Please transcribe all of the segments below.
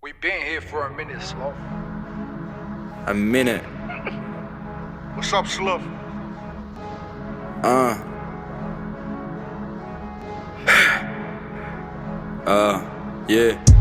We've been here for a minute, Sloth. A minute. What's up, Sloth? Uh. uh yeah.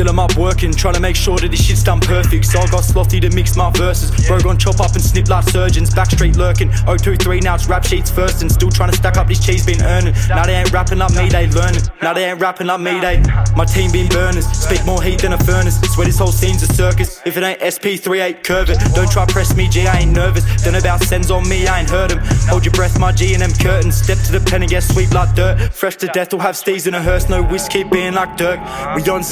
Still I'm up working, trying to make sure that this shit's done perfect. So I got slothy to mix my verses. Bro gon' chop up and snip like surgeons. Backstreet lurking. 023 now it's rap sheets first and still trying to stack up this cheese been earning. Now they ain't rapping up me, they learning. Now they ain't rapping up me, they. My team been burners. Speak more heat than a furnace. Swear this whole scene's a circus. If it ain't SP38, curve it. Don't try press me, G, I ain't nervous. Don't know about sends on me, I ain't heard them. Hold your breath, my G and them curtains. Step to the pen and get sweep like dirt. Fresh to death, we'll have steez in a hearse. No whiskey being like dirt. We on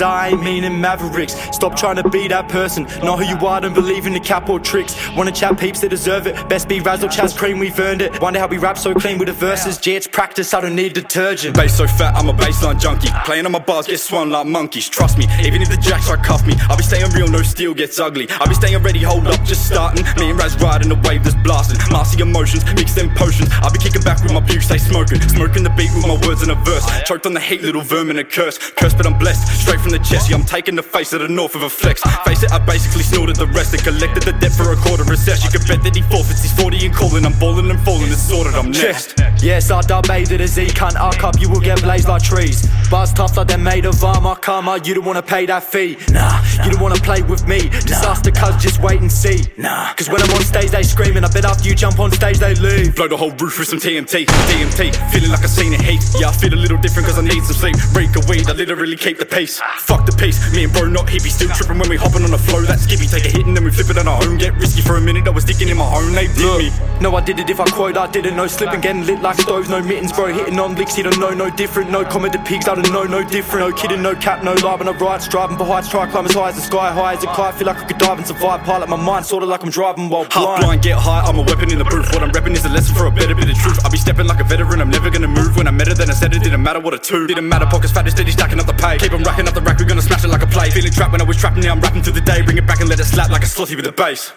Zion, meaning Mavericks. Stop trying to be that person. Know who you are, don't believe in the cap or tricks. Wanna chat peeps that deserve it. Best be Razzle Chaz Kreme, we've earned it. Wonder how we rap so clean with the verses. G, it's practice, I don't need detergent. Bass so fat, I'm a baseline junkie. Playing on my bars, get swung like monkeys. Trust me, even if the jacks try cuff me, I'll be staying real, no steel gets ugly. I'll be staying ready, hold up, just starting. Me and Raaz riding the wave that's blasting. Massy emotions, mix them potions. I'll be kicking back with my pukes, stay smoking. Smoking the beat with my words in a verse. Oh, Choked on the hate, little vermin, a curse. Curse, but I'm blessed. Straight from the chest, yeah, I'm taking the face of the north of a flex. Face it, I basically snorted the rest and collected the debt for a quarter recess. You can bet that he forfeits, he's 40 and calling. I'm balling and falling, it's sorted, I'm next. Yes, I dub A to the Z, cunt arc up, you will get blazed like trees. Bars tough like they're made of armor, karma, you don't wanna pay that fee. Nah, you don't wanna play with me. The cuz, just wait and see. Nah, cause when I'm on stage, they screaming. I bet after you jump on stage, they leave. Blow the whole roof with some TMT, DMT. Feeling like I seen a heat. Yeah, I feel a little different cause I need some sleep. Break a weed, I literally keep the pace. Fuck the me and bro not hippie. Still tripping when we hopping on the flow. That skippy, take a hit and then we flip it on our own. Get risky for a minute, I was sticking in my own. They did Look, me. no, I did it if I quote, I didn't know. Slipping, getting lit like stoves, no mittens, bro. Hitting on licks, he don't know, no different. No comment to pigs, I don't know, no different. No kidding, no cap, no lie when I ride. Striving for heights, try climb as high as the sky, high as a kite. Feel like I could dive and survive. Pilot my mind, sorta like I'm driving while blind. Half blind. get high, I'm a weapon in the booth. What I'm repping is a lesson for a better bit of truth. I'll be stepping like a veteran, I'm never gonna move. When I met her, then I said it didn't matter what a two. Didn't matter, pockets fat, steady stacking up the pay. Keep on racking up the rack, when I was trapping, now I'm rapping through the day. Bring it back and let it slap like a slotty with a bass.